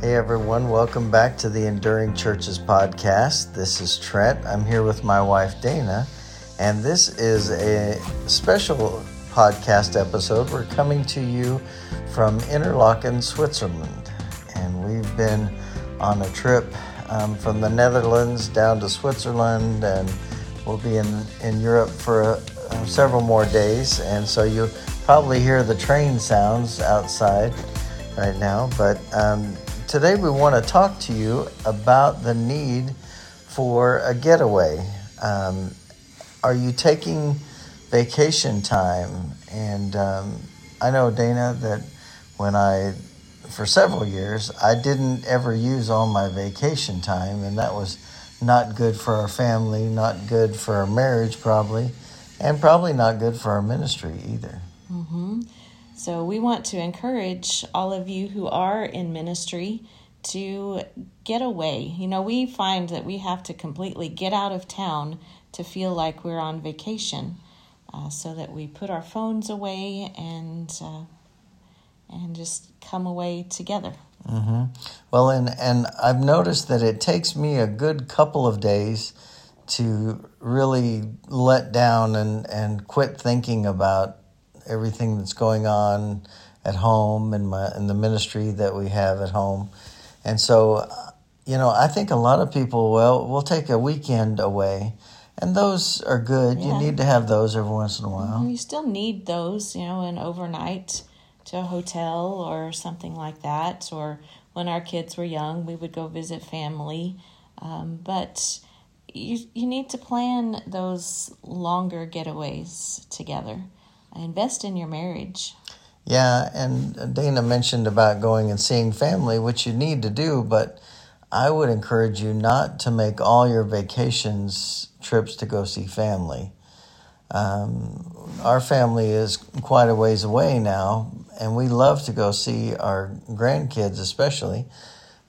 Hey everyone, welcome back to the Enduring Churches podcast. This is Trent. I'm here with my wife Dana, and this is a special podcast episode. We're coming to you from Interlaken, Switzerland, and we've been on a trip um, from the Netherlands down to Switzerland, and we'll be in, in Europe for uh, several more days. And so you'll probably hear the train sounds outside right now, but um, today we want to talk to you about the need for a getaway. Um, are you taking vacation time? And um, I know, Dana, that when I, for several years, I didn't ever use all my vacation time, and that was not good for our family, not good for our marriage, probably, and probably not good for our ministry either. So we want to encourage all of you who are in ministry to get away. You know, we find that we have to completely get out of town to feel like we're on vacation, uh, so that we put our phones away and uh, and just come away together. Mm-hmm. Well, and and I've noticed that it takes me a good couple of days to really let down and and quit thinking about everything that's going on at home and my in the ministry that we have at home. And so, you know, I think a lot of people, well, we'll take a weekend away, and those are good. Yeah. You need to have those every once in a while. Mm-hmm. You still need those, you know, an overnight to a hotel or something like that. Or when our kids were young, we would go visit family. Um, but you you need to plan those longer getaways together. Invest in your marriage. Yeah, and Dana mentioned about going and seeing family, which you need to do, but I would encourage you not to make all your vacations trips to go see family. Um, our family is quite a ways away now, and we love to go see our grandkids, especially.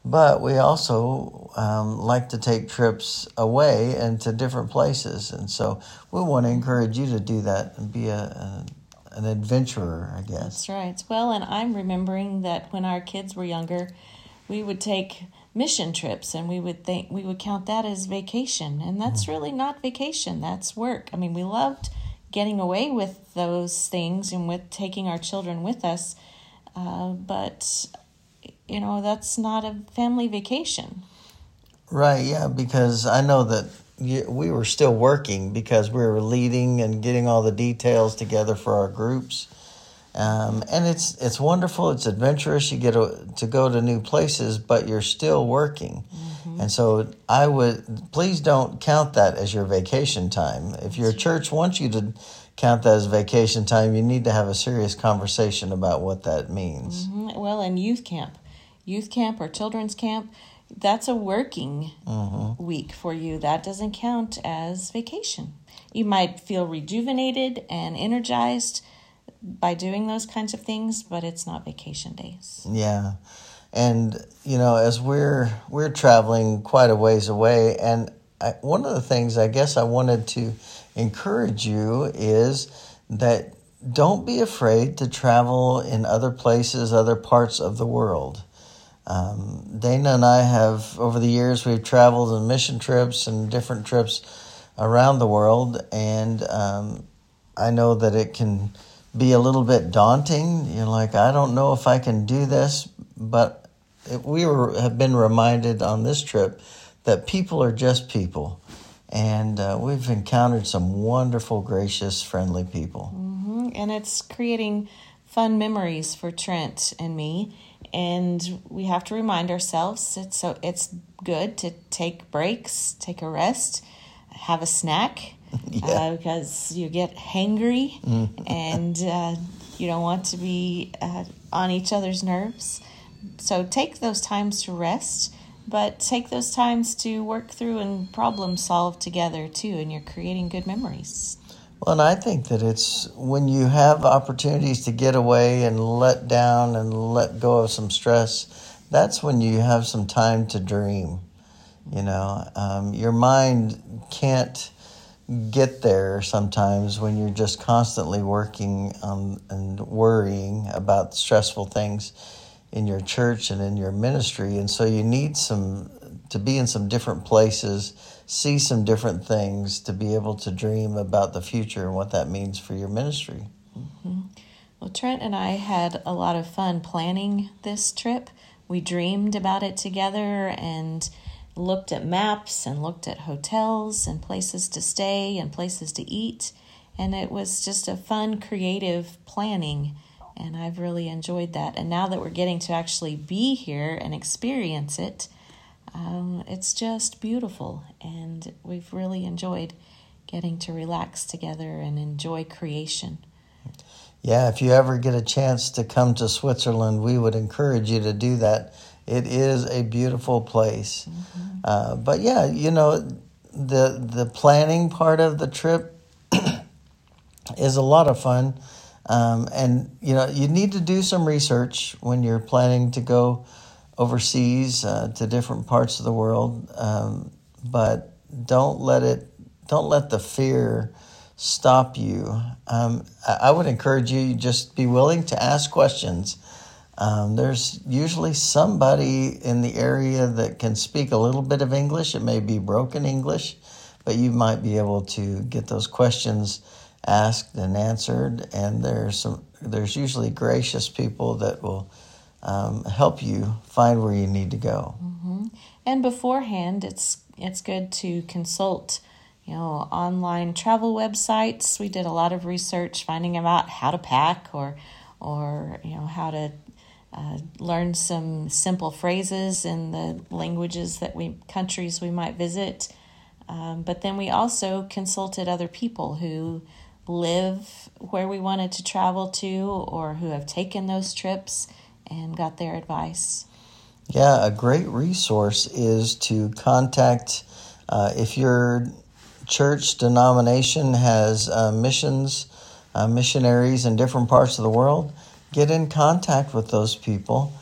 But we also um, like to take trips away and to different places, and so we want to encourage you to do that and be a, a an adventurer, I guess. That's right. Well, and I'm remembering that when our kids were younger, we would take mission trips and we would think we would count that as vacation and that's mm. really not vacation that's work i mean we loved getting away with those things and with taking our children with us uh, but you know that's not a family vacation right yeah because i know that we were still working because we were leading and getting all the details together for our groups. Um, and it's it's wonderful. It's adventurous. You get to, to go to new places, but you're still working. Mm-hmm. And so I would please don't count that as your vacation time. If your church wants you to count that as vacation time, you need to have a serious conversation about what that means. Mm-hmm. Well, in youth camp, youth camp or children's camp, that's a working mm-hmm. week for you. That doesn't count as vacation. You might feel rejuvenated and energized by doing those kinds of things, but it's not vacation days. Yeah. And you know, as we're we're traveling quite a ways away and I, one of the things I guess I wanted to encourage you is that don't be afraid to travel in other places, other parts of the world. Um, Dana and I have, over the years, we've traveled on mission trips and different trips around the world, and um, I know that it can be a little bit daunting. You're like, I don't know if I can do this, but it, we were, have been reminded on this trip that people are just people. And uh, we've encountered some wonderful, gracious, friendly people. Mm-hmm. And it's creating fun memories for Trent and me and we have to remind ourselves it's so it's good to take breaks, take a rest, have a snack yeah. uh, because you get hangry mm. and uh, you don't want to be uh, on each other's nerves. So take those times to rest, but take those times to work through and problem solve together too, and you're creating good memories. Well, and I think that it's when you have opportunities to get away and let down and let go of some stress, that's when you have some time to dream. You know, um, your mind can't get there sometimes when you're just constantly working on and worrying about stressful things. in your church and in your ministry, and so you need some to be in some different places, see some different things, to be able to dream about the future and what that means for your ministry. Mm-hmm. Well, Trent and I had a lot of fun planning this trip. We dreamed about it together and looked at maps and looked at hotels and places to stay and places to eat. And it was just a fun, creative planning. And I've really enjoyed that. And now that we're getting to actually be here and experience it, um, it's just beautiful, and we've really enjoyed getting to relax together and enjoy creation. Yeah, if you ever get a chance to come to Switzerland, we would encourage you to do that. It is a beautiful place. Mm-hmm. Uh, but yeah, you know, the the planning part of the trip is a lot of fun. Um, and you know, you need to do some research when you're planning to go overseas uh, to different parts of the world, um, but don't let it don't let the fear stop you. Um, I would encourage you just be willing to ask questions. Um, there's usually somebody in the area that can speak a little bit of English. It may be broken English, but you might be able to get those questions asked and answered. And there's some there's usually gracious people that will um, help you find where you need to go. Mm-hmm. And beforehand, it's it's good to consult, you know, online travel websites. We did a lot of research finding out how to pack or or you know how to uh, learn some simple phrases in the languages that we countries we might visit. Um, but then we also consulted other people who live where we wanted to travel to or who have taken those trips and got their advice. Yeah, a great resource is to contact uh, if your church denomination has uh, missions, uh, missionaries in different parts of the world. Get in contact with those people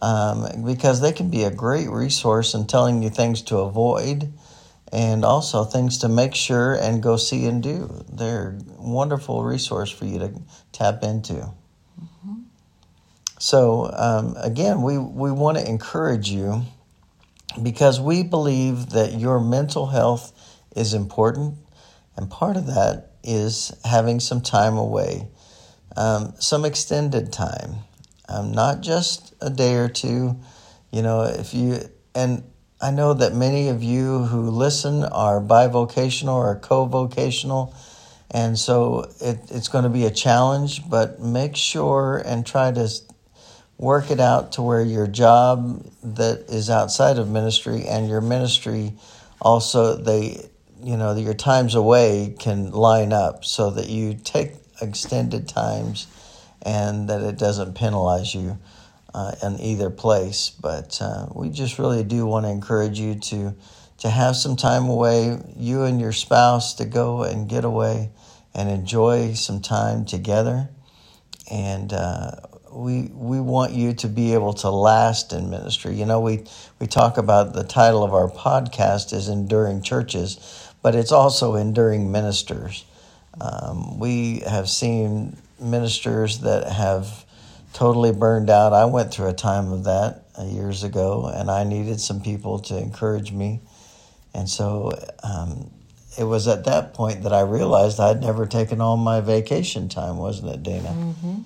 um, because they can be a great resource in telling you things to avoid and also things to make sure and go see and do. They're a wonderful resource for you to tap into. So, um, again, we, we want to encourage you because we believe that your mental health is important, and part of that is having some time away, um, some extended time, um, not just a day or two. You know, if you, and I know that many of you who listen are bivocational or co vocational. And so it, it's going to be a challenge, but make sure and try to work it out to where your job that is outside of ministry and your ministry also they you know your times away can line up so that you take extended times and that it doesn't penalize you uh, in either place. But uh, we just really do want to encourage you to to have some time away you and your spouse to go and get away and enjoy some time together. And uh, we we want you to be able to last in ministry. You know, we we talk about the title of our podcast is enduring churches, but it's also enduring ministers. Um, we have seen ministers that have totally burned out. I went through a time of that uh, years ago, and I needed some people to encourage me, and so. Um, it was at that point that I realized I'd never taken all my vacation time, wasn't it, Dana? Mm-hmm.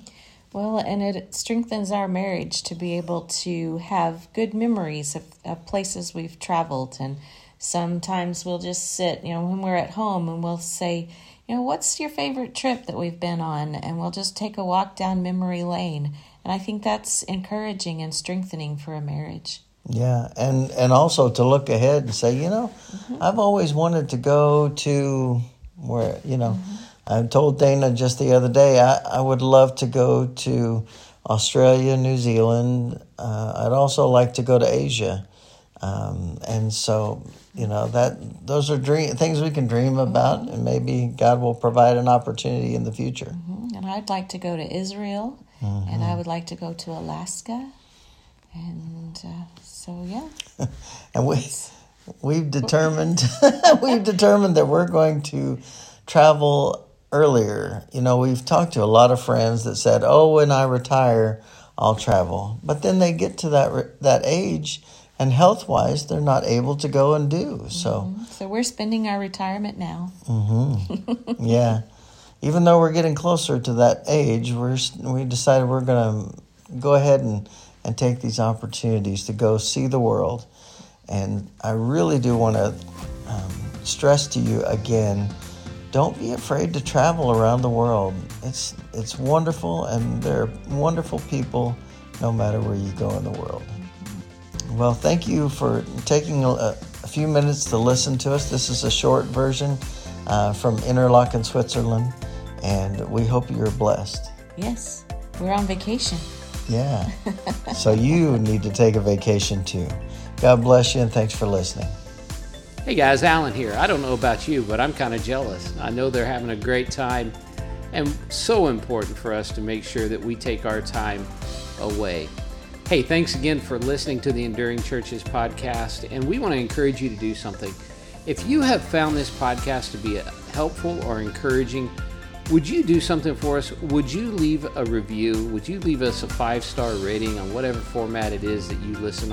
Well, and it strengthens our marriage to be able to have good memories of, of places we've traveled. And sometimes we'll just sit, you know, when we're at home and we'll say, you know, what's your favorite trip that we've been on? And we'll just take a walk down memory lane. And I think that's encouraging and strengthening for a marriage. Yeah, and and also to look ahead and say, you know, mm-hmm. I've always wanted to go to where, you know, mm-hmm I told Dana just the other day I, I would love to go to Australia, New Zealand. Uh, I'd also like to go to Asia, um, and so you know that those are dream things we can dream about, and maybe God will provide an opportunity in the future. Mm-hmm. And I'd like to go to Israel, mm-hmm. and I would like to go to Alaska, and uh, so yeah. and we we've determined we've determined that we're going to travel earlier, you know, we've talked to a lot of friends that said, "Oh, when I retire, I'll travel. But then they get to that that age, and health wise, they're not able to go and do so. Mm-hmm. So we're spending our retirement now. Mm-hmm. yeah, even though we're getting closer to that age, we're we decided we're going to go ahead and and take these opportunities to go see the world. And I really do want to um, stress to you again don't be afraid to travel around the world. It's, it's wonderful, and there are wonderful people no matter where you go in the world. Well, thank you for taking a, a few minutes to listen to us. This is a short version uh, from Interlaken, Switzerland, and we hope you're blessed. Yes, we're on vacation. Yeah. so you need to take a vacation too. God bless you, and thanks for listening. Hey guys, Alan here. I don't know about you, but I'm kind of jealous. I know they're having a great time, and so important for us to make sure that we take our time away. Hey, thanks again for listening to the Enduring Churches podcast, and we want to encourage you to do something. If you have found this podcast to be uh, helpful or encouraging, would you do something for us? Would you leave a review? Would you leave us a five star rating on whatever format it is that you listen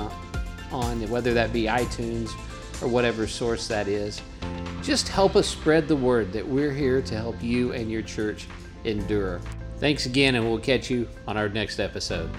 on, whether that be iTunes? Or whatever source that is. Just help us spread the word that we're here to help you and your church endure. Thanks again, and we'll catch you on our next episode.